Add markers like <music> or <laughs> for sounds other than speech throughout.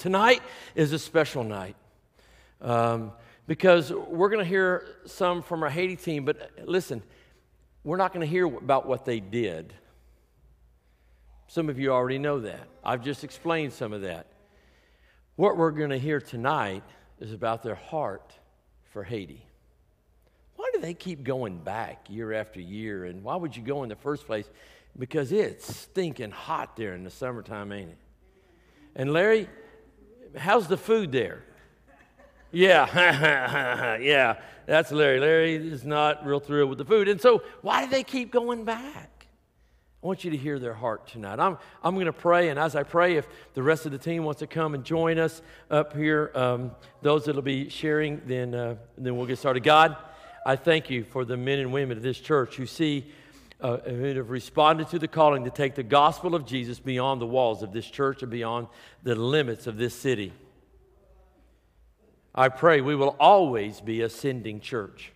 Tonight is a special night um, because we're going to hear some from our Haiti team, but listen, we're not going to hear about what they did. Some of you already know that. I've just explained some of that. What we're going to hear tonight is about their heart for Haiti. Why do they keep going back year after year? And why would you go in the first place? Because it's stinking hot there in the summertime, ain't it? And Larry, how's the food there? Yeah, <laughs> yeah, that's Larry. Larry is not real thrilled with the food. And so, why do they keep going back? I want you to hear their heart tonight. I'm, I'm going to pray, and as I pray, if the rest of the team wants to come and join us up here, um, those that will be sharing, then, uh, then we'll get started. God, I thank you for the men and women of this church who see, uh, who have responded to the calling to take the gospel of Jesus beyond the walls of this church and beyond the limits of this city. I pray we will always be ascending church.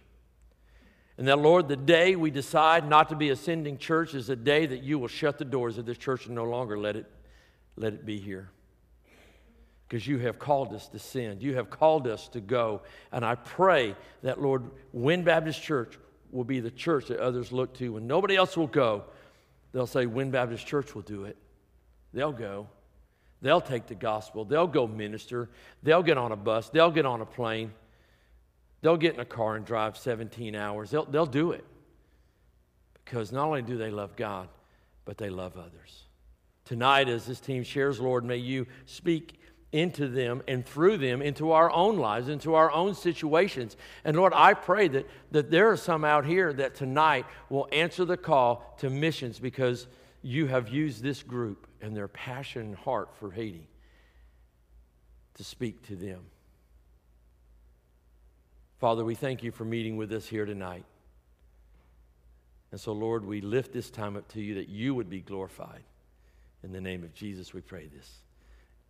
And that, Lord, the day we decide not to be ascending church is the day that you will shut the doors of this church and no longer let it, let it be here. Because you have called us to send, you have called us to go. And I pray that, Lord, Wynne Baptist Church will be the church that others look to. When nobody else will go, they'll say, Wynne Baptist Church will do it. They'll go. They'll take the gospel. They'll go minister. They'll get on a bus. They'll get on a plane. They'll get in a car and drive 17 hours. They'll, they'll do it. Because not only do they love God, but they love others. Tonight, as this team shares, Lord, may you speak into them and through them into our own lives, into our own situations. And Lord, I pray that, that there are some out here that tonight will answer the call to missions because you have used this group and their passion and heart for Haiti to speak to them. Father, we thank you for meeting with us here tonight. And so, Lord, we lift this time up to you that you would be glorified. In the name of Jesus, we pray this.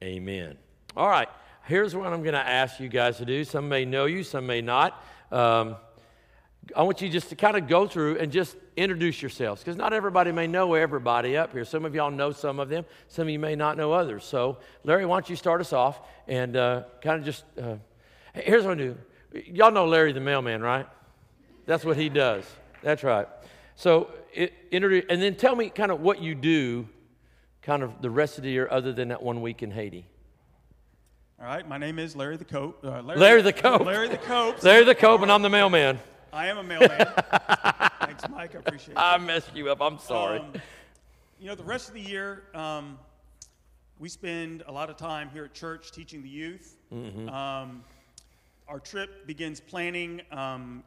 Amen. All right, here's what I'm going to ask you guys to do. Some may know you, some may not. Um, I want you just to kind of go through and just introduce yourselves because not everybody may know everybody up here. Some of y'all know some of them, some of you may not know others. So, Larry, why don't you start us off and uh, kind of just. Uh, here's what I do Y'all know Larry the mailman, right? That's what he does. That's right. So, it, introduce, and then tell me kind of what you do kind of the rest of the year other than that one week in Haiti. All right, my name is Larry the Cope. Uh, Larry, Larry, the Cope. Larry the Cope. Larry the Cope, and I'm the mailman. I am a mailman. <laughs> Thanks, Mike. I appreciate it. I messed you up. I'm sorry. Um, you know, the rest of the year, um, we spend a lot of time here at church teaching the youth. Mm-hmm. Um, our trip begins planning um,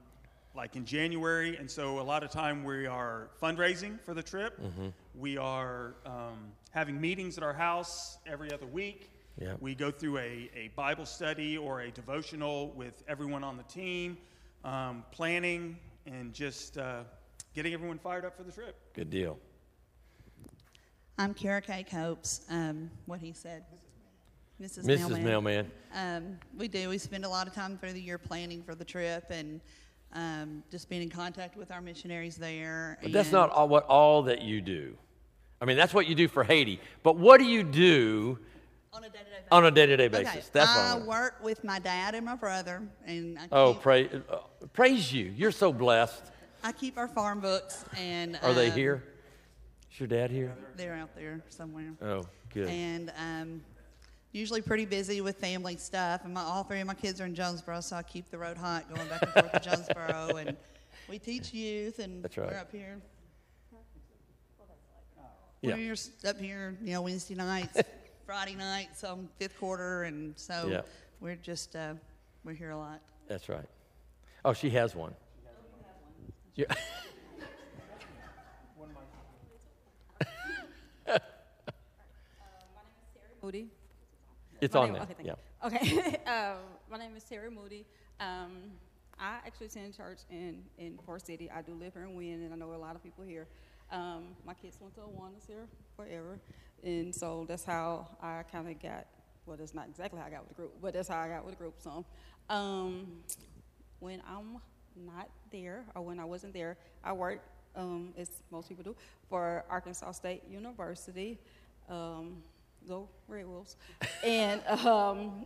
like in January, and so a lot of time we are fundraising for the trip. Mm-hmm. We are um, having meetings at our house every other week. Yep. We go through a, a Bible study or a devotional with everyone on the team, um, planning and just uh, getting everyone fired up for the trip. Good deal. I'm Kara K. Copes. Um, what he said. Mrs. Mrs. Mailman. Mailman. Um, we do. We spend a lot of time through the year planning for the trip and um, just being in contact with our missionaries there. But that's not all, what all that you do. I mean, that's what you do for Haiti. But what do you do on a day-to-day basis? On a day-to-day basis. Okay. That's I work with my dad and my brother, and I oh, praise, uh, praise you! You're so blessed. I keep our farm books, and are um, they here? Is your dad here? They're out there somewhere. Oh, good. And um, usually pretty busy with family stuff. And my, all three of my kids are in Jonesboro, so I keep the road hot going back and forth to Jonesboro. <laughs> And we teach youth, and That's right. we're up here. Yeah. We're up here, you know, Wednesday nights, <laughs> Friday nights on fifth quarter, and so yeah. we're just uh, we're here a lot. That's right. Oh, she has one. She has one. Yeah. <laughs> Moody. It's my on name, there. Okay, yeah. Okay. <laughs> um, my name is Terry Moody. Um, I actually attend church in, in Forrest City. I do live here in Wynne, and I know a lot of people here. Um, my kids went to Awanas here forever, and so that's how I kind of got. Well, that's not exactly how I got with the group, but that's how I got with the group. So, um, when I'm not there, or when I wasn't there, I work, um, as most people do, for Arkansas State University. Um, go Red Wolves. and <laughs> um,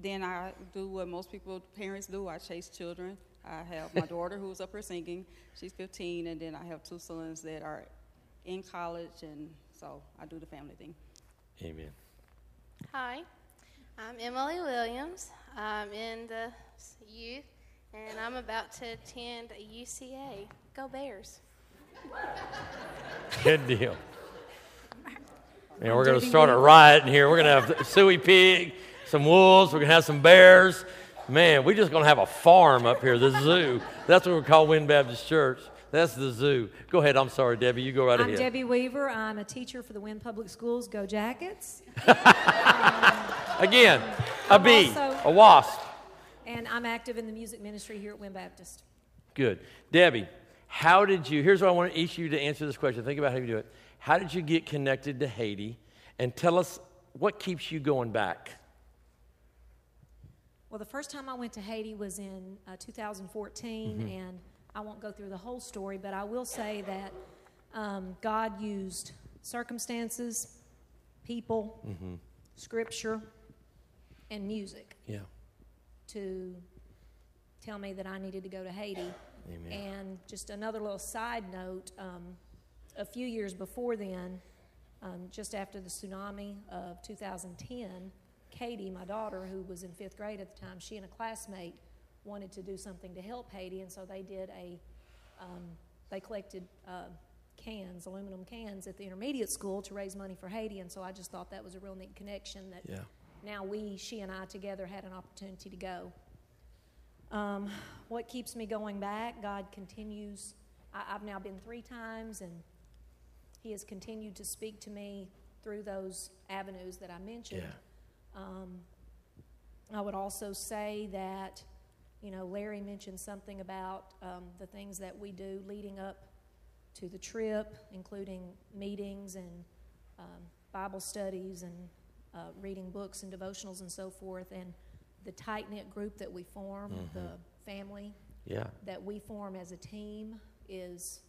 then I do what most people, parents do. I chase children. I have my daughter who's up here singing. She's 15, and then I have two sons that are in college, and so I do the family thing. Amen. Hi, I'm Emily Williams. I'm in the youth, and I'm about to attend a UCA. Go Bears! <laughs> Good deal. <laughs> And we're going to start a riot in here. We're going to have suey pig, some wolves. We're going to have some bears. Man, we're just going to have a farm up here, the zoo. That's what we call Wynne Baptist Church. That's the zoo. Go ahead. I'm sorry, Debbie. You go right I'm ahead. Debbie Weaver. I'm a teacher for the Wynne Public Schools. Go Jackets. <laughs> Again, a I'm bee, also- a wasp. And I'm active in the music ministry here at Wynne Baptist. Good. Debbie, how did you, here's what I want each of you to answer this question. Think about how you do it. How did you get connected to Haiti? And tell us what keeps you going back? Well, the first time I went to Haiti was in uh, 2014, and I won't go through the whole story, but I will say that um, God used circumstances, people, scripture, and music Yeah. to tell me that I needed to go to Haiti. Amen. And just another little side note um, a few years before then, um, just after the tsunami of 2010, Katie, my daughter, who was in fifth grade at the time, she and a classmate wanted to do something to help Haiti, and so they did a, um, they collected uh, cans, aluminum cans, at the intermediate school to raise money for Haiti, and so I just thought that was a real neat connection that Yeah. now we, she and I together, had an opportunity to go. Um, what keeps me going back? God continues. I, I've now been three times, and He has continued to speak to me through those avenues that I mentioned. Um, I would also say that, you know, Larry mentioned something about um, the things that we do leading up to the trip, including meetings and um, Bible studies and uh, reading books and devotionals and so forth, and the tight knit group that we form, the family Yeah. that we form as a team is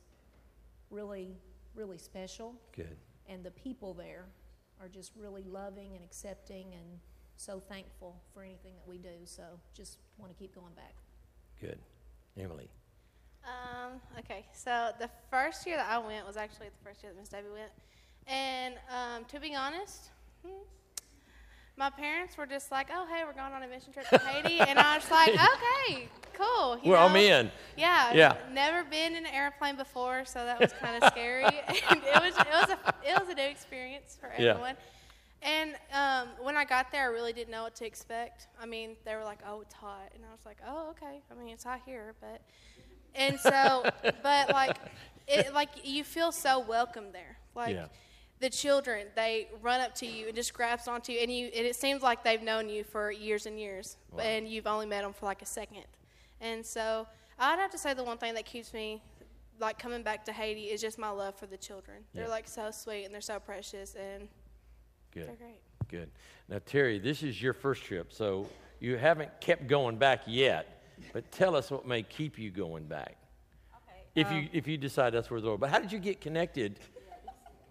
really, really special. Good. And the people there are just really loving and accepting and so thankful for anything that we do. So just want to keep going back. Good. Emily. Um, okay, so the first year that I went was actually the first year that Miss Debbie went. And um, to be honest, hmm, my parents were just like, oh, hey, we're going on a mission trip to <laughs> Haiti. and I was like, <laughs> okay, cool. you Well, I'm know? in. Yeah, Yeah. Never been in an airplane before, so that was kind of scary. <laughs> and it was it was a it was a new experience for everyone. Yeah. And um, when I got there, I really didn't know what to expect. I mean, they were like, "Oh, it's hot," and I was like, "Oh, okay." I mean, it's hot here, but and so, <laughs> but like, it like you feel so welcome there. Like Yeah. the children, they run up to you and just grasp onto you, and you and it seems like they've known you for years and years, and you've only met them for like a second. And so, I'd have to say the one thing that keeps me like coming back to Haiti is just my love for the children. They're like so sweet and they're so precious and Good. they're great. Good. Now, Terry, this is your first trip, so you haven't kept going back yet, but tell us what may keep you going back. Okay. If you if you decide that's where the Lord. But how did you get connected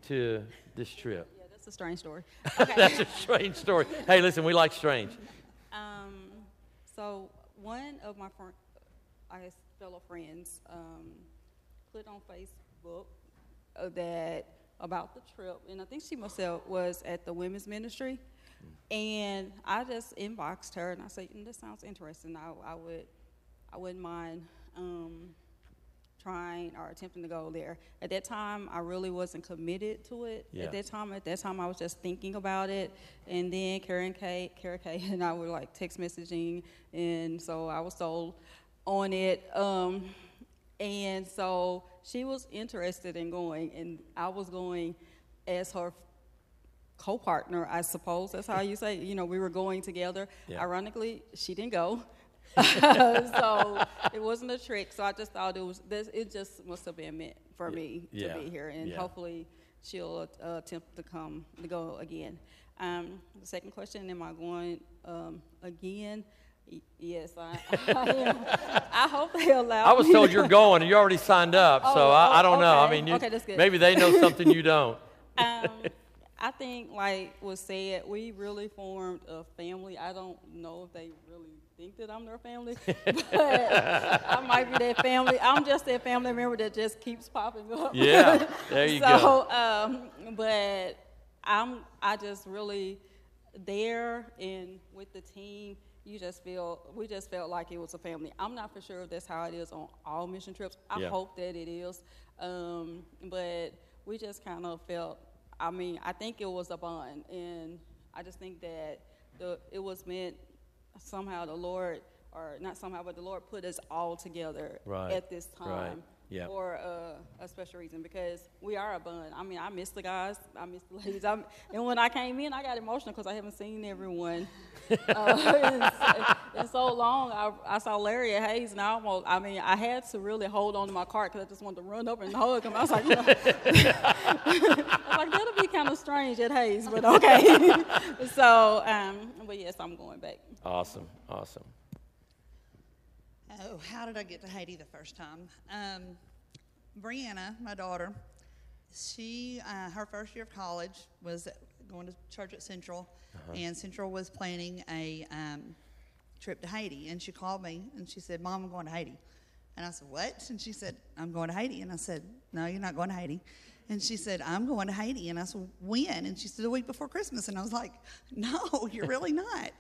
to this trip? Yeah, that's a strange story. Okay. <laughs> That's a strange story. Hey, listen, we like strange. Um, so one of my friend, I guess fellow friends, um, put on Facebook uh, that about the trip, and I think she myself was at the women's ministry, and I just inboxed her and I said, mm, "This sounds interesting. I, I would, I wouldn't mind." Um, trying or attempting to go there. At that time, I really wasn't committed to it. Yeah. At that time, at that time, I was just thinking about it. And then Karen K, Kara K, <laughs> and I were like text messaging, and so I was sold on it. Um, and so she was interested in going, and I was going as her co-partner, I suppose. That's how you say. You know, we were going together. Yeah. Ironically, she didn't go. <laughs> <laughs> so it wasn't a trick. So I just thought it was. This, it just must have been meant for me Yeah. to be here, and Yeah. hopefully she'll uh, attempt to come to go again. Um, the second question: Am I going um, again? Yes, I, I. <laughs> I hope they allow. I was told you're <laughs> going, and you already signed up, so Oh, I, I oh, don't know. I mean, you, Okay, maybe they know something you don't. <laughs> Um, I think, like was said, we really formed a family. I don't know if they really think that I'm their family, but I might be their family. I'm just their family member that just keeps popping up. Yeah, there you so, go. Um, but I'm, I just really there and with the team. You just feel, we just felt like it was a family. I'm not for sure if that's how it is on all mission trips. I Yeah. hope that it is, um, but we just kind of felt. I mean, I think it was a bond, and I just think that the it was meant somehow the Lord, or not somehow, but the Lord put us all together Right, at this right, time yeah. for uh, a special reason because we are a bond. I mean, I miss the guys, I miss the <laughs> ladies. I'm, and when I came in, I got emotional because I haven't seen everyone uh, <laughs> in, in so long. I, I saw Larry at Hayes, and I almost, I mean, I had to really hold on to my cart because I just wanted to run over and hug him. I was like, you know, <laughs> I was like, that'll be kind of strange at Hayes, but okay. so, um, but yes, I'm going back. Awesome, awesome. Oh, how did I get to Haiti the first time? Um, Brianna, my daughter, she uh, her first year of college was going to church at Central, and Central was planning a um, trip to Haiti, and she called me and she said, "Mom, I'm going to Haiti." And I said, "What?" And she said, "I'm going to Haiti." And I said, "No, you're not going to Haiti." And she said, "I'm going to Haiti." And I said, "When?" And she said, "The week before Christmas." And I was like, "No, <laughs> you're really not."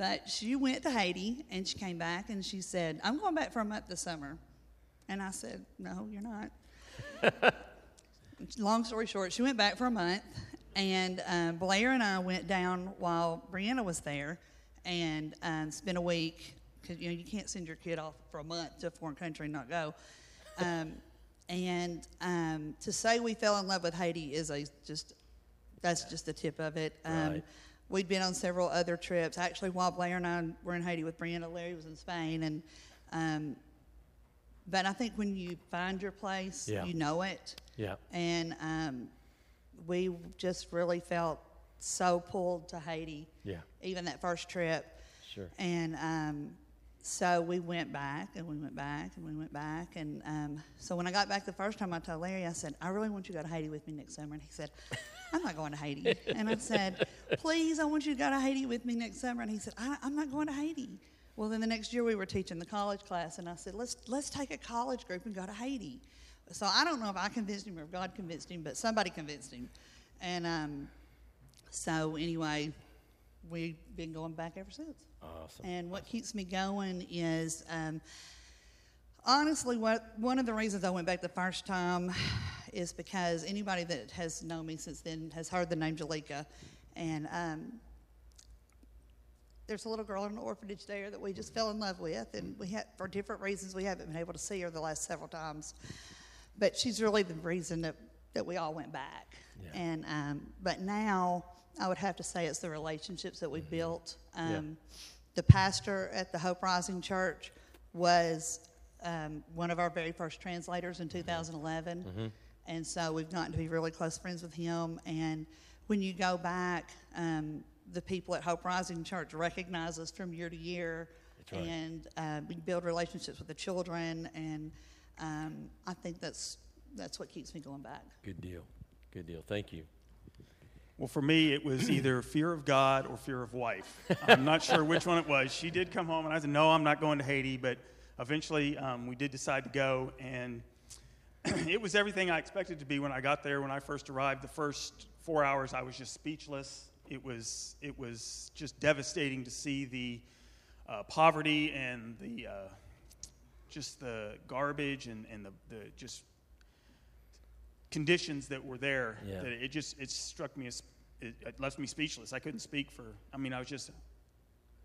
But she went to Haiti and she came back and she said, I'm going back for a month this summer. And I said, No, you're not. <laughs> Long story short, she went back for a month and uh, Blair and I went down while Brianna was there and um, spent a week because you know you can't send your kid off for a month to a foreign country and not go. <laughs> Um, and um, to say we fell in love with Haiti is a just that's just the tip of it. Um, Right. We'd been on several other trips. Actually, while Blair and I were in Haiti with Brianna, Larry was in Spain, and um, but I think when you find your place, Yeah. you know it, Yeah, and um, we just really felt so pulled to Haiti. Yeah. Even that first trip. Sure. And um, so we went back and we went back and we went back. And um, so when I got back the first time, I told Larry, I said, I really want you to go to Haiti with me next summer. And he said, <laughs> I'm not going to Haiti. And I said, Please, I want you to go to Haiti with me next summer. And he said, I, I'm not going to Haiti. Well, then the next year we were teaching the college class, and I said, Let's, let's take a college group and go to Haiti. So I don't know if I convinced him or if God convinced him, but somebody convinced him. And um, so anyway, we've been going back ever since. awesome. And what keeps me going is, um, honestly, what one of the reasons I went back the first time is because anybody that has known me since then has heard the name Jalika, and um, there's a little girl in an orphanage there that we just fell in love with, and we had for different reasons we haven't been able to see her the last several times, but she's really the reason that that we all went back. Yeah. And um, but now I would have to say it's the relationships that we've built. Um, Yeah. The pastor at the Hope Rising Church was um, one of our very first translators in 2011, and so we've gotten to be really close friends with him. And when you go back, um, the people at Hope Rising Church recognize us from year to year, right. and uh, we build relationships with the children, and um, I think that's that's what keeps me going back. Good deal. Good deal. Thank you. Well, for me, it was either <clears throat> fear of God or fear of wife. <laughs> I'm not sure which one it was. She did come home, and I said, No, I'm not going to Haiti. But eventually, um, we did decide to go, and <clears throat> it was everything I expected to be when I got there. When I first arrived, the first four hours, I was just speechless. It was, it was just devastating to see the uh, poverty and the uh, just the garbage and, and the, the just conditions that were there Yeah. that it just it struck me as it, it left me speechless. I couldn't speak for. I mean, I was just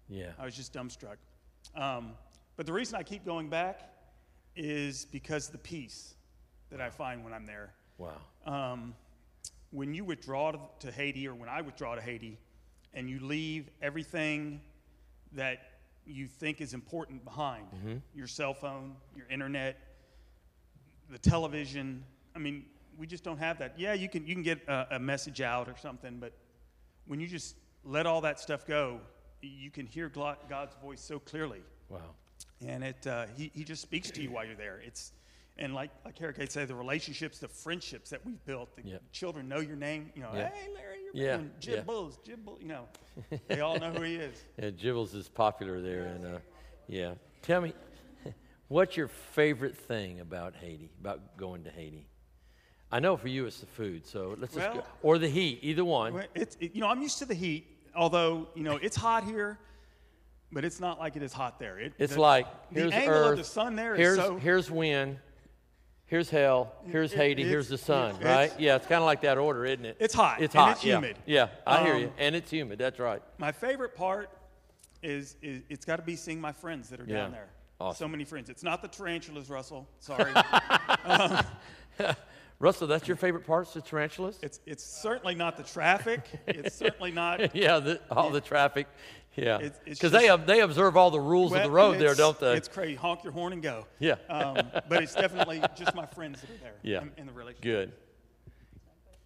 Yeah. I was just dumbstruck. Um, but the reason I keep going back is because the peace that I find when I'm there. Wow. Um, when you withdraw to, to Haiti, or when I withdraw to Haiti, and you leave everything that you think is important behind your cell phone, your internet, the television. I mean, we just don't have that. Yeah, you can, you can get a, a message out or something, but when you just let all that stuff go, you can hear God's voice so clearly Wow. and it uh, he, he just speaks to you while you're there it's and like like Kara Kay said the relationships the friendships that we've built the Yep. children know your name you know Yeah. hey Larry Yeah, man, yeah. Jibbles, Jibbles, you know, they all know who he is. <laughs> Yeah, Jibbles is popular there, and uh, yeah. Tell me, <laughs> what's your favorite thing about Haiti? About going to Haiti? I know for you it's the food, so let's just go, or the heat, either one. It's, it- you know, I'm used to the heat, although, you know, it's hot here, but it's not like it is hot there. It, It's the- like the here's angle Earth, of the sun there is here's so. here's Wynne, here's hell, here's It- Haiti, here's the sun, it's- right? Yeah, it's kind of like that order, isn't it? It's hot, It's and hot. it's yeah. humid. Yeah, I hear you, Um, and it's humid. That's right. My favorite part is, is it's got to be seeing my friends that are Yeah. down there. Awesome. So many friends. It's not the tarantulas, Russell. Sorry. <laughs> <laughs> Russell, that's your favorite parts, the tarantulas? it's it's certainly not the traffic. It's <laughs> certainly not. yeah, the, all the traffic. Yeah, It's- it's because they they observe all the rules of the road there, don't they? It's crazy. Honk your horn and go. Yeah. Um, but it's definitely just my friends that are there. Yeah. In, in the relationship. Good.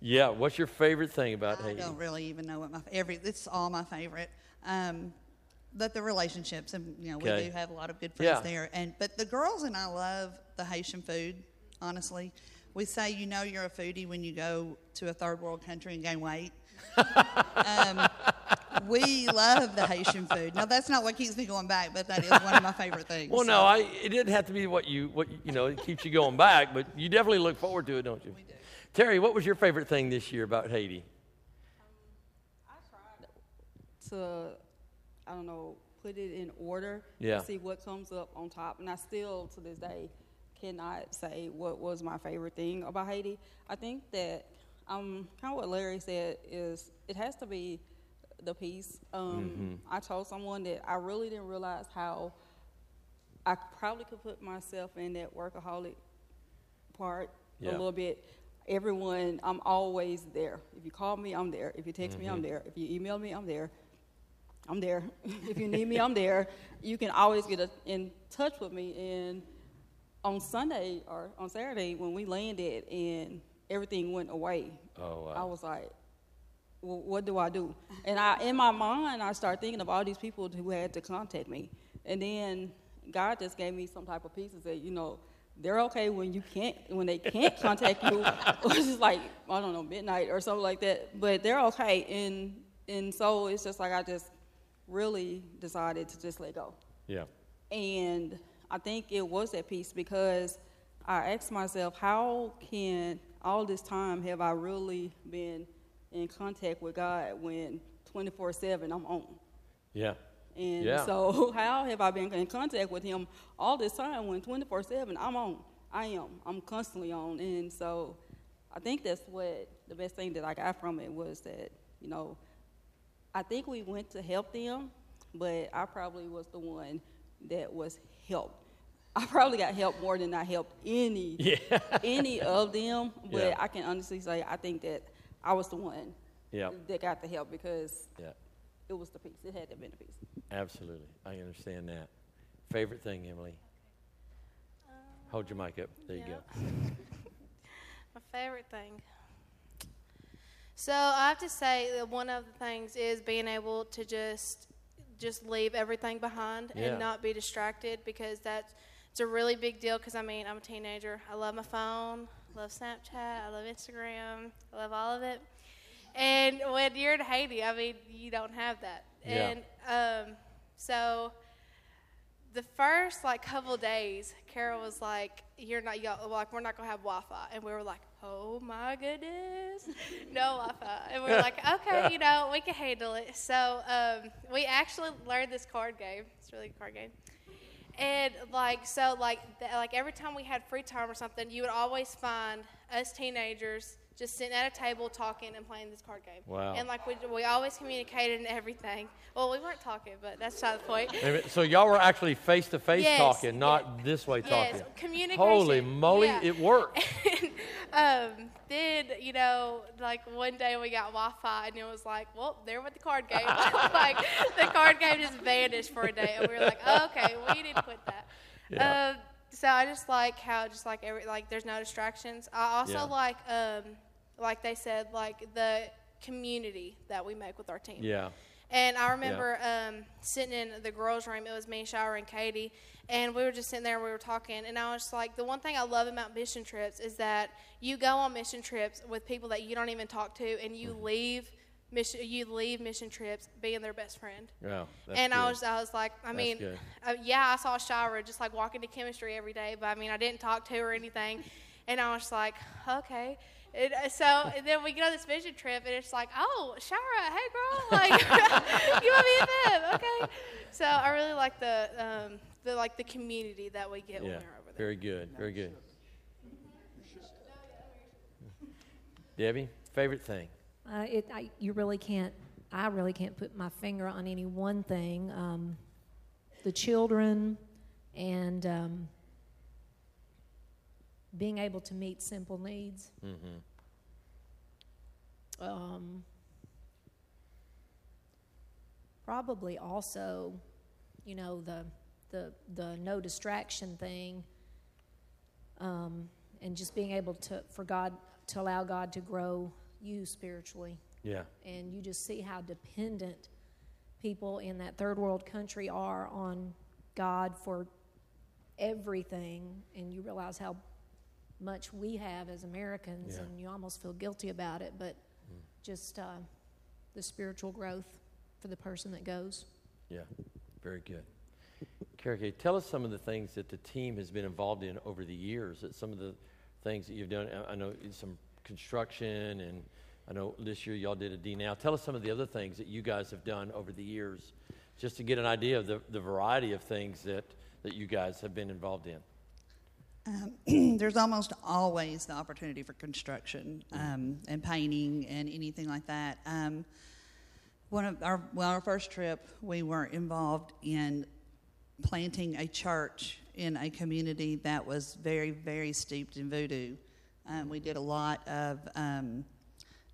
Yeah, what's your favorite thing about I Haiti? I don't really even know what my every. It's all my favorite. Um, but the relationships, and you know, we do have a lot of good friends Yeah. there. And but the girls and I love the Haitian food. Honestly, we say you know you're a foodie when you go to a third world country and gain weight. <laughs> um, we love the Haitian food. Now that's not what keeps me going back, but that is one of my favorite things. Well, So, no, I, it didn't have to be what you what you know it keeps you going back, but you definitely look forward to it, don't you? We do. Terry, what was your favorite thing this year about Haiti? I tried to, I don't know, put it in order. Yeah. And see what comes up on top. And I still, to this day, cannot say what was my favorite thing about Haiti. I think that um, kind of what Larry said is it has to be the peace. Um, I told someone that I really didn't realize how I probably could put myself in that workaholic part Yeah. a little bit. Everyone, I'm always there. If you call me, I'm there. If you text me, I'm there. If you email me, I'm there. I'm there. <laughs> if you need me, I'm there. You can always get a, in touch with me. And on Sunday or on Saturday, when we landed and everything went away, Oh, wow. I was like, well, what do I do? And I, in my mind, I started thinking of all these people who had to contact me. And then God just gave me some type of peace and said, you know, they're okay when you can't, when they can't <laughs> contact you, which is like, I don't know, midnight or something like that. But they're okay. And, and so it's just like I just really decided to just let go. Yeah. And I think it was that piece because I asked myself, how can all this time have I really been in contact with God when 24 7 I'm on? Yeah. And Yeah. so, <laughs> how have I been in contact with Him all this time when 24 7 I'm on? I am. I'm constantly on. And so, I think that's what the best thing that I got from it was that, you know, I think we went to help them, but I probably was the one that was helped. I probably got help more than I helped any <laughs> Yeah. any of them. But Yeah. I can honestly say I think that I was the one Yeah. that got the help because Yeah. it was the piece. It had to have been the piece. Absolutely. I understand that. Favorite thing, Emily? Hold your mic up. There you go. <laughs> My favorite thing. So I have to say that one of the things is being able to just just leave everything behind Yeah. and not be distracted because that's it's a really big deal. Because I mean, I'm a teenager. I love my phone. Love Snapchat. I love Instagram. I love all of it. And when you're in Haiti, I mean, you don't have that. Yeah. And um, so the first like couple days, Carol was like, "You're not y'all, like we're not gonna have Wi-Fi," and we were like, "Oh my goodness, no Wi-Fi," and we are like, "Okay, you know, we can handle it." So um, we actually learned this card game. It's a really good card game. And like so, like th- like every time we had free time or something, you would always find us teenagers just sitting at a table talking and playing this card game. Wow. And like we, we always communicated and everything. Well, we weren't talking, but that's not the point. A So y'all were actually face to face talking, yeah. not this way talking. Yes, communication. Holy moly, yeah. it worked. <laughs> um, then you know, like one day we got Wi-Fi, and it was like, well, there went the card game. <laughs> like the card game just vanished for a day, and we were like, oh, okay, we need to quit that. Yeah. Um, so I just like how just like every like there's no distractions. I also Yeah. like um, like they said like the community that we make with our team. Yeah. And I remember um, sitting in the girls' room. It was me, Shower, and Katie, and we were just sitting there. and We were talking, and I was just like, the one thing I love about mission trips is that you go on mission trips with people that you don't even talk to, and you leave mission, you leave mission trips being their best friend. Yeah, that's and I was, I was like, I mean, uh, yeah, I saw Shira just like walking to chemistry every day, but I mean, I didn't talk to her or anything, <laughs> and I was like, okay. And uh, so and then we get on this mission trip, and it's like, oh, Shara, hey girl, like <laughs> you want to be a okay. So I really like the um, the like the community that we get when we're over there. very good, very good. Debbie, favorite thing? Uh, it, I, you really can't. I really can't put my finger on any one thing. Um, the children and um, being able to meet simple needs. Um, probably also, you know, the the the no distraction thing, um, and just being able to for God to allow God to grow you spiritually Yeah, and you just see how dependent people in that third world country are on God for everything, and you realize how much we have as Americans, Yeah. and you almost feel guilty about it, but just uh, the spiritual growth for the person that goes. yeah, very good. Carrie, tell us some of the things that the team has been involved in over the years. That some of the things that you've done. I- I know some construction, and I know this year y'all did a D now. Tell us some of the other things that you guys have done over the years, just to get an idea of the, the variety of things that, that you guys have been involved in. Um, <clears throat> there's almost always the opportunity for construction um, and painting and anything like that. Um, one of our well, our first trip, we were involved in planting a church in a community that was very, very steeped in voodoo. Um, we did a lot of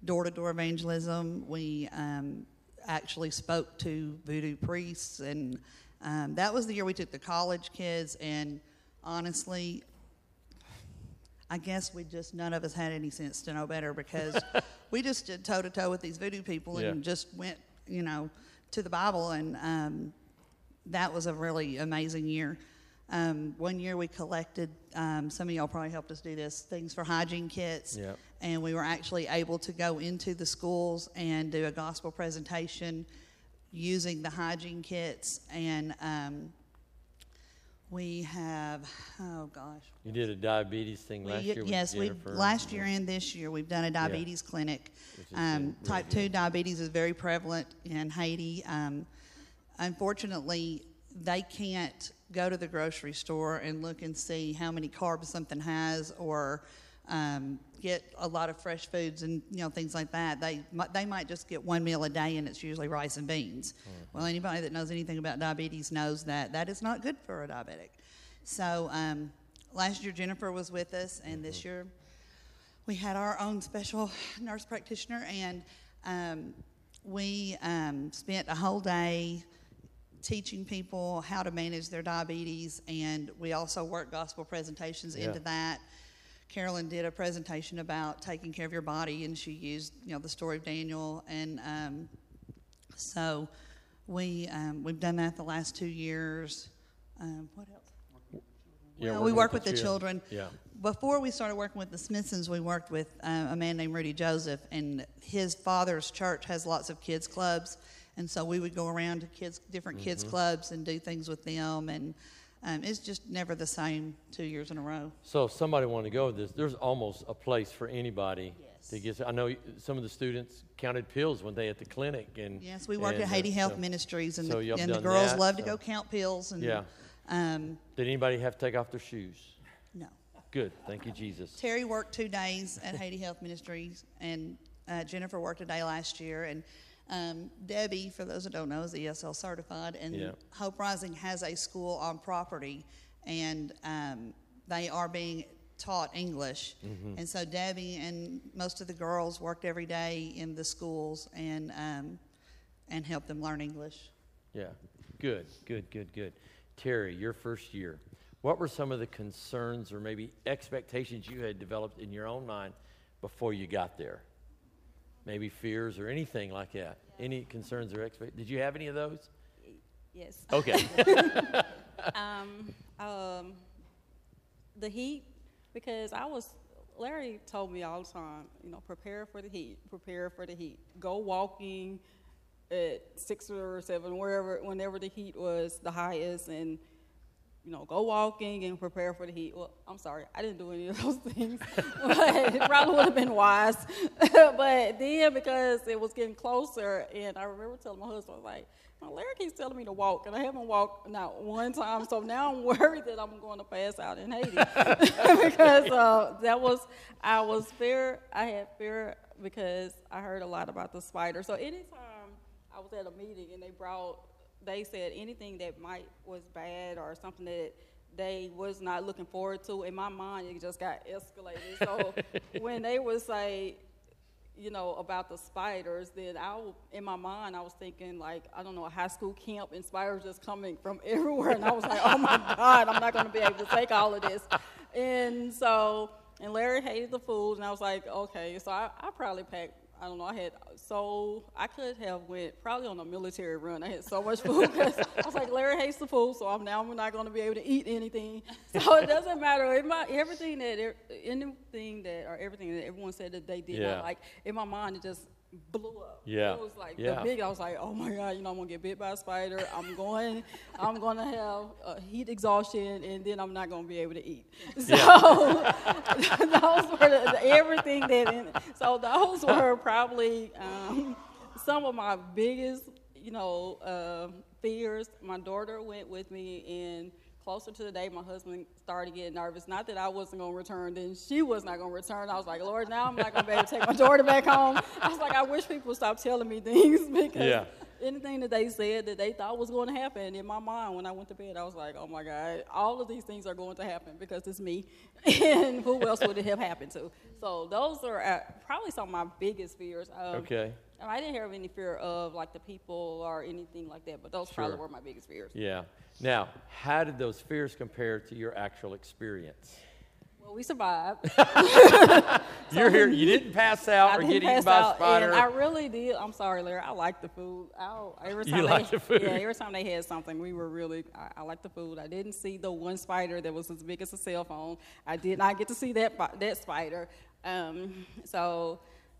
door to door evangelism. We um, actually spoke to voodoo priests, and um, that was the year we took the college kids. And honestly, I guess we just none of us had any sense to know better because <laughs> we just stood toe to toe with these voodoo people and Yeah. just went, you know, to the Bible, and um, that was a really amazing year. Um, one year we collected, um, some of y'all probably helped us do this, things for hygiene kits. Yep. And we were actually able to go into the schools and do a gospel presentation using the hygiene kits. And um, we have, oh gosh. You did a diabetes thing We- last year with yes, we last year and this year we've done a diabetes clinic. Um, type two diabetes is very prevalent in Haiti. Unfortunately, they can't go to the grocery store and look and see how many carbs something has, or um, get a lot of fresh foods and you know things like that. They they might just get one meal a day, and it's usually rice and beans. Mm-hmm. Well, anybody that knows anything about diabetes knows that that is not good for a diabetic. So um, last year Jennifer was with us, and this Mm-hmm. year we had our own special nurse practitioner, and um, we um, spent a whole day teaching people how to manage their diabetes, and we also work gospel presentations Yeah. into that. Carolyn did a presentation about taking care of your body, and she used you know the story of Daniel, and um, so we um, we've done that the last two years. Um, what else? Yeah, Well, we work with the chil- children. Yeah. Before we started working with the Smithsons, we worked with uh, a man named Rudy Joseph, and his father's church has lots of kids clubs, and so we would go around to kids, different kids Mm-hmm. clubs, and do things with them, and um, it's just never the same two years in a row. So if somebody wanted to go with this, there's almost a place for anybody to get. I know some of the students counted pills one day at the clinic, and Yes, we work and, at Haiti Health so- Ministries, and, so the, and the girls that, love to go count pills. And, Yeah. Um, Did anybody have to take off their shoes? no. Good, thank you, Jesus. Terry worked two days at Haiti Health Ministries, and uh, Jennifer worked a day last year. And um, Debbie, for those that don't know, is ESL certified, and Yeah. Hope Rising has a school on property, and um, they are being taught English. Mm-hmm. And so Debbie and most of the girls worked every day in the schools and um, and helped them learn English. Yeah, good, good, good, good. Terry, your first year, what were some of the concerns or maybe expectations you had developed in your own mind before you got there? Maybe fears or anything like that. Any concerns or expectations? Did you have any of those? Yes. Okay. <laughs> <laughs> um, um, the heat, because I was Larry told me all the time, you know, prepare for the heat, prepare for the heat. Go walking at six or seven, wherever, whenever the heat was the highest, and you know, go walking and prepare for the heat. Well, I'm sorry, I didn't do any of those <laughs> things, but it <laughs> probably would have been wise. <laughs> but then because it was getting closer, and I remember telling my husband, I was like, my Larry keeps telling me to walk, and I haven't walked not one time. So now I'm worried that I'm going to pass out in Haiti because uh, that was I was fear. I had fear because I heard a lot about the spider. So anytime I was at a meeting and they brought they said anything that might was bad or something that they was not looking forward to in my mind it just got escalated. So <laughs> when they would say you know about the spiders then i in my mind i was thinking like i don't know a high school camp and spiders just coming from <laughs> everywhere. And i was like oh my god i'm not going to be able to take all of this. And so and larry hated the food and i was like okay. So i, I probably packed I don't know. I had so I could have went probably on a military run. I had so much food I was like, Larry hates the food, so I'm now I'm not going to be able to eat anything. So it doesn't matter. In my everything that anything that or everything that everyone said that they did yeah. not like in my mind, it just blew up. Yeah. It was like yeah. the big. I was like, oh my god, you know, I'm gonna get bit by a spider. I'm going, I'm gonna have uh, heat exhaustion, and then I'm not gonna be able to eat. <laughs> So yeah. <laughs> those were the, everything that. In, so those were probably um, some of my biggest, you know, uh, fears. My daughter went with me and closer to the day my husband started getting nervous. Not that I wasn't going to return, then she was not going to return. I was like, Lord, now I'm not going to be able to take my daughter back home. I was like, I wish people stop telling me <laughs> things because yeah. anything that they said that they thought was going to happen in my mind when I went to bed, I was like, oh my God, all of these things are going to happen because it's me. <laughs> and who else would it have happened to? So those are uh, probably some of my biggest fears. Um, okay. I didn't have any fear of like the people or anything like that, but those sure. probably were my biggest fears. Yeah. Now, how did those fears compare to your actual experience? Well, we survived. <laughs> You're here. You didn't pass <laughs> out I or get eaten by a spider. I really did. I'm sorry, Larry. I like the food. I, every time you they, like the food? Yeah, every time they had something, we were really. I, I like the food. I didn't see the one spider that was as big as a cell phone. I did not get to see that that spider. Um, so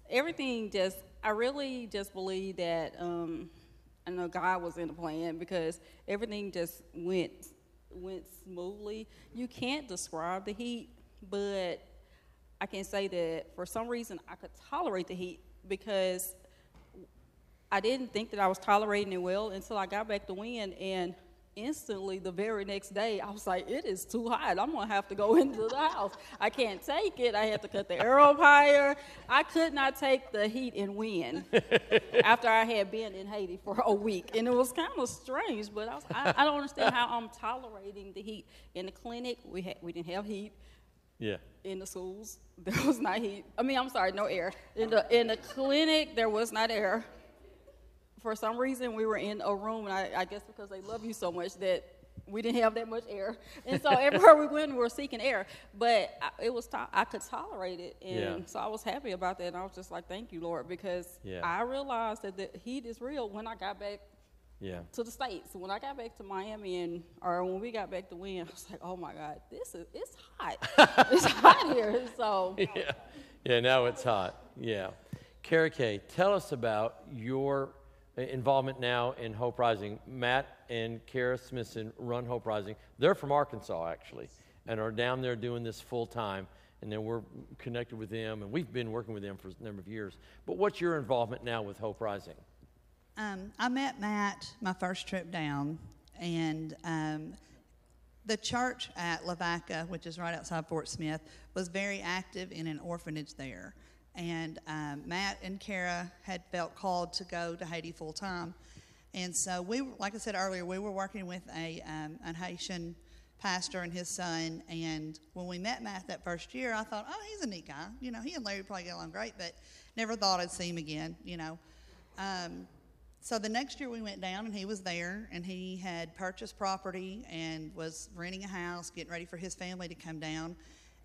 everything just. I really just believe that. Um, I know God was in the plan because everything just went went smoothly. You can't describe the heat, but I can say that for some reason I could tolerate the heat because I didn't think that I was tolerating it well until I got back to Wynne and instantly the very next day i was like it is too hot. I'm gonna have to go <laughs> into the house. I can't take it. I had to cut the air up higher i could not take the heat and wind <laughs> after i had been in haiti for a week. And it was kind of strange but I, was, I, I don't understand how i'm tolerating the heat. In the clinic we, had, we didn't have heat. Yeah. In the schools, <laughs> there was not heat. I mean, I'm sorry, no air. In the in the clinic, there was not air for some reason we were in a room, and I, I guess because they love you so much that we didn't have that much air, <laughs> and so <laughs> everywhere we went, we were seeking air. But I, it was to- I could tolerate it, and yeah. so I was happy about that. And I was just like, "Thank you, Lord," because yeah. I realized that the heat is real when I got back yeah. to the states. When I got back to Miami, and or when we got back to Wynne, <laughs> I was like, "Oh my God, this is it's hot. it's hot here." So yeah, yeah. Now it's hot. Yeah. Kara Kay, tell us about your involvement now in Hope Rising. Matt and Kara Smithson run Hope Rising. They're from Arkansas, actually, and are down there doing this full time. And then we're connected with them, and we've been working with them for a number of years. But what's your involvement now with Hope Rising? Um, I met Matt my first trip down, and um, the church at Lavaca, which is right outside Fort Smith, was very active in an orphanage there and um, Matt and Kara had felt called to go to Haiti full time. And so we, like I said earlier, we were working with a um, an Haitian pastor and his son. And when we met Matt that first year, I thought, oh, he's a neat guy. You know, he and Larry probably get along great, but never thought I'd see him again. You know. Um, so the next year we went down and he was there and he had purchased property and was renting a house, getting ready for his family to come down.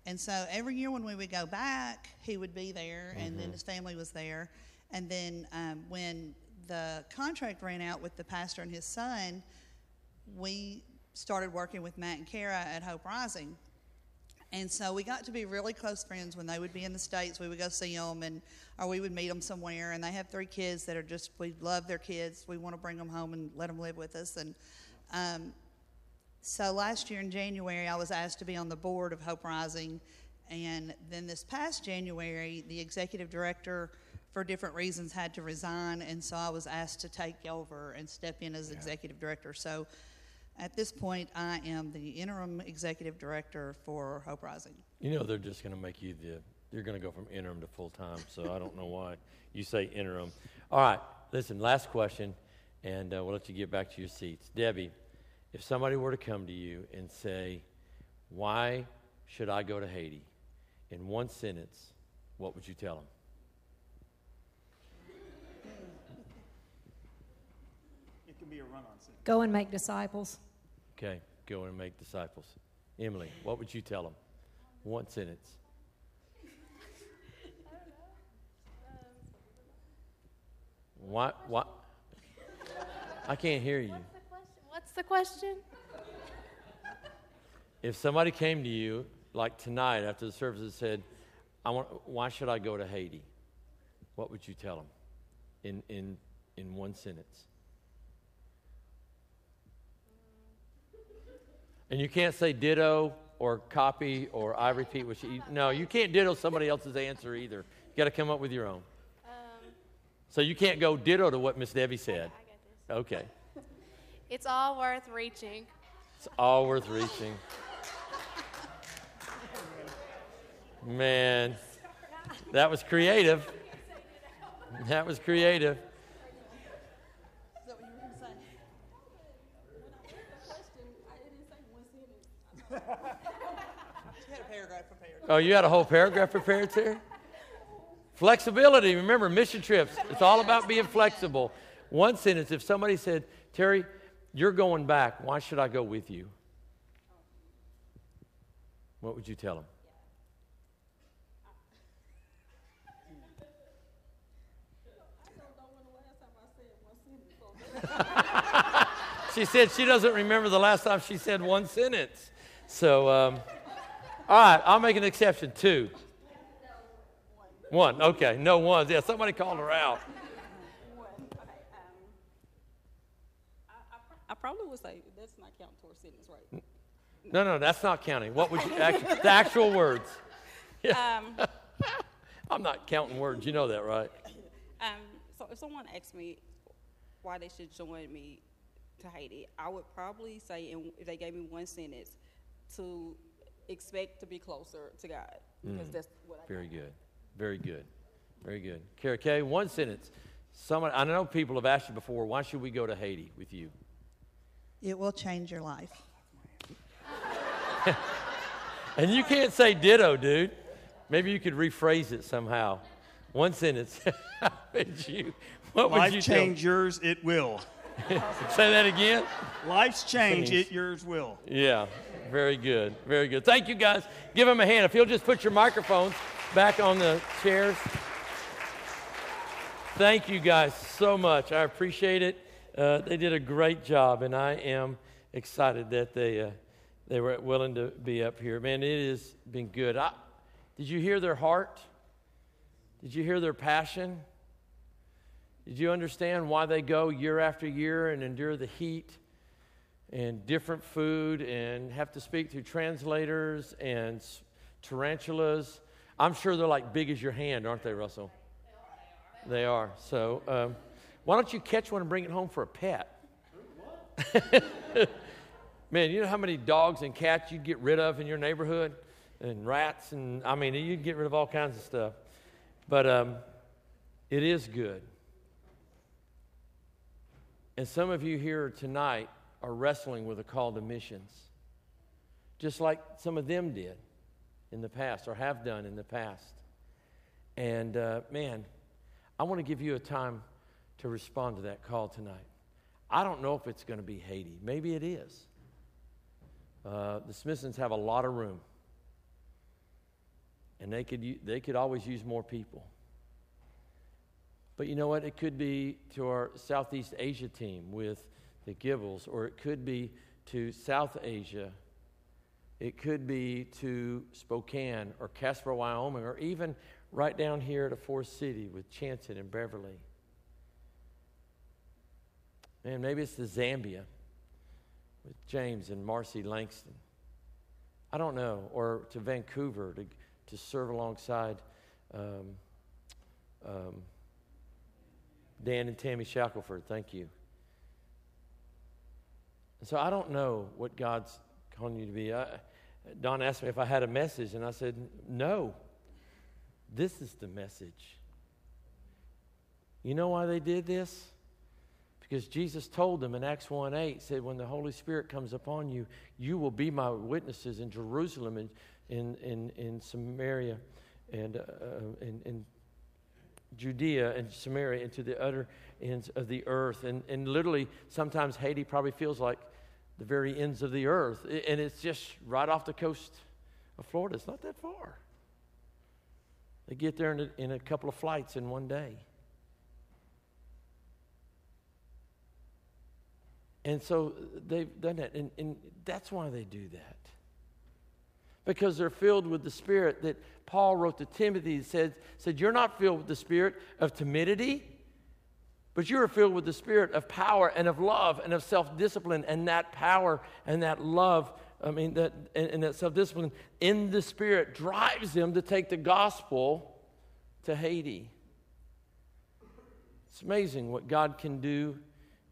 And so every year when we would go back, he would be there, and mm-hmm. then his family was there. And then um, when the contract ran out with the pastor and his son, we started working with Matt and Kara at Hope Rising. And so we got to be really close friends when they would be in the States. We would go see them, and or we would meet them somewhere. And they have three kids that are just, we love their kids. We want to bring them home and let them live with us. And um, so last year in January, I was asked to be on the board of Hope Rising. And then this past January, the executive director, for different reasons, had to resign. And so I was asked to take over and step in as executive director. So at this point, I am the interim executive director for Hope Rising. You know, they're just going to make you the, you're going to go from interim to full time, so I don't know why you say interim. All right, listen, last question, and uh, we'll let you get back to your seats. Debbie, if somebody were to come to you and say, Why should I go to Haiti? In one sentence, what would you tell them? It can be a run-on sentence. Go and make disciples. Okay, go and make disciples. Emily, what would you tell them? One sentence. <laughs> What? What? I can't hear you. The question? What's the question? If somebody came to you, like tonight after the service, and said, "I want, why should I go to Haiti?" What would you tell them, in in in one sentence? And you can't say ditto or copy or I repeat what you. No, you can't ditto somebody else's answer either. You got to come up with your own. Um, So you can't go ditto to what Miss Debbie I said. got this. Okay, It's all worth reaching. it's all worth reaching. Man, that was creative. That was creative. Oh, you had a whole paragraph prepared there? Flexibility. Remember, mission trips. It's all about being flexible. One sentence if somebody said, Terry, you're going back. Why should I go with you? What would you tell them? <laughs> she said she doesn't remember the last time she said one sentence. So, um, all right, I'll make an exception. Two. One. Okay, no ones. Yeah, somebody called her out. One. Okay. Um, I, I, pro- I probably would say that's not counting towards sentence, right? No, no, that's not counting. What would you actually, the actual words? <laughs> Um, <laughs> I'm not counting words. You know that, right? <coughs> um, so if someone asked me why they should join me to Haiti, I would probably say, in, if they gave me one sentence, to expect to be closer to God, because that's what I Very good. Very good. Very good. Kara Kay, one sentence. Someone, I know people have asked you before, why should we go to Haiti with you? It will change your life. <laughs> And you can't say ditto, dude. Maybe you could rephrase it somehow. One sentence. <laughs> How would you, what would Life you tell- change yours, it will. <laughs> Say that again. Life's change, Change. it yours will. Yeah, very good, very good. Thank you guys. Give them a hand. If you'll just put your microphones back on the chairs. Thank you guys so much. I appreciate it. Uh, they did a great job, and I am excited that they uh, they were willing to be up here. Man, it has been good. I, did you hear their heart? Did you hear their passion? Did you understand why they go year after year and endure the heat and different food and have to speak through translators and tarantulas? I'm sure they're like big as your hand, aren't they, Russell? They are. So, um, why don't you catch one and bring it home for a pet? <laughs> Man, you know how many dogs and cats you'd get rid of in your neighborhood? And rats, and I mean, you'd get rid of all kinds of stuff. But um, it is good. And some of you here tonight are wrestling with a call to missions, just like some of them did in the past or have done in the past. And uh, man, I want to give you a time to respond to that call tonight. I don't know if it's going to be Haiti. Maybe it is. Uh, the Smithsons have a lot of room, and they could they could always use more people. But you know what? It could be to our Southeast Asia team with the Gibbles, or it could be to South Asia It could be to Spokane or Casper, Wyoming, or even right down here to Forrest City with Chanson and Beverly. And maybe it's to Zambia with James and Marcy Langston. I don't know. Or to Vancouver to, to serve alongside um, um, Dan and Tammy Shackelford. Thank you. So I don't know what God's calling you to be. I, Don asked me if I had a message, and I said, no. This is the message. You know why they did this? Because Jesus told them in Acts 1 8, said, When the Holy Spirit comes upon you, you will be my witnesses in Jerusalem and in, in, in Samaria and uh, in, in Judea and Samaria and to the other ends of the earth. And, and literally, sometimes Haiti probably feels like the very ends of the earth. And it's just right off the coast of Florida. It's not that far. They get there in a, in a couple of flights in one day. And so they've done that. And, and that's why they do that. Because they're filled with the Spirit that Paul wrote to Timothy said, said, You're not filled with the Spirit of timidity, but you are filled with the Spirit of power and of love and of self discipline. And that power and that love, I mean, that, and, and that self discipline in the Spirit drives them to take the gospel to Haiti. It's amazing what God can do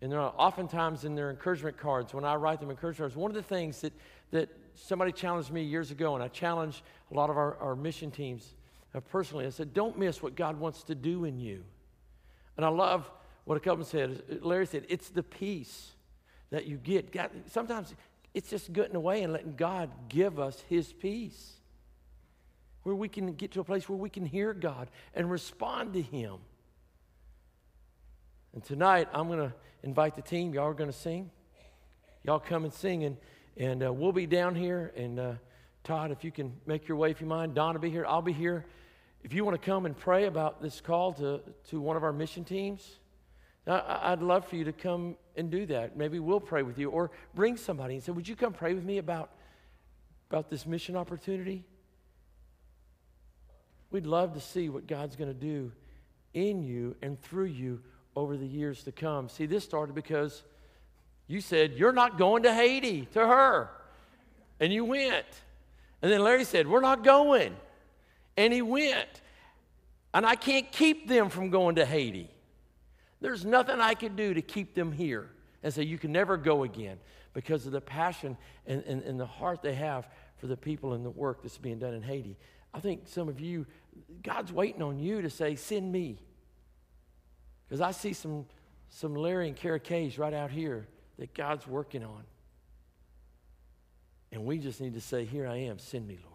and there are oftentimes in their encouragement cards, when I write them encouragement cards, one of the things that, that somebody challenged me years ago, and I challenge a lot of our, our mission teams uh, personally, I said, don't miss what God wants to do in you. And I love what a couple said. Larry said, it's the peace that you get. God, sometimes it's just getting away and letting God give us his peace. Where we can get to a place where we can hear God and respond to him. And tonight, I'm going to invite the team. Y'all are going to sing. Y'all come and sing, and, and uh, we'll be down here. And uh, Todd, if you can make your way, if you mind, Don will be here. I'll be here. If you want to come and pray about this call to, to one of our mission teams, I, I'd love for you to come and do that. Maybe we'll pray with you, or bring somebody and say, Would you come pray with me about, about this mission opportunity? We'd love to see what God's going to do in you and through you over the years to come. See, this started because you said, You're not going to Haiti to her. And you went. And then Larry said, We're not going. And he went. And I can't keep them from going to Haiti. There's nothing I can do to keep them here and say, You can never go again because of the passion and, and, and the heart they have for the people and the work that's being done in Haiti. I think some of you, God's waiting on you to say, Send me. Because I see some, some Larry and Kara Kay's right out here that God's working on. And we just need to say, Here I am, send me, Lord.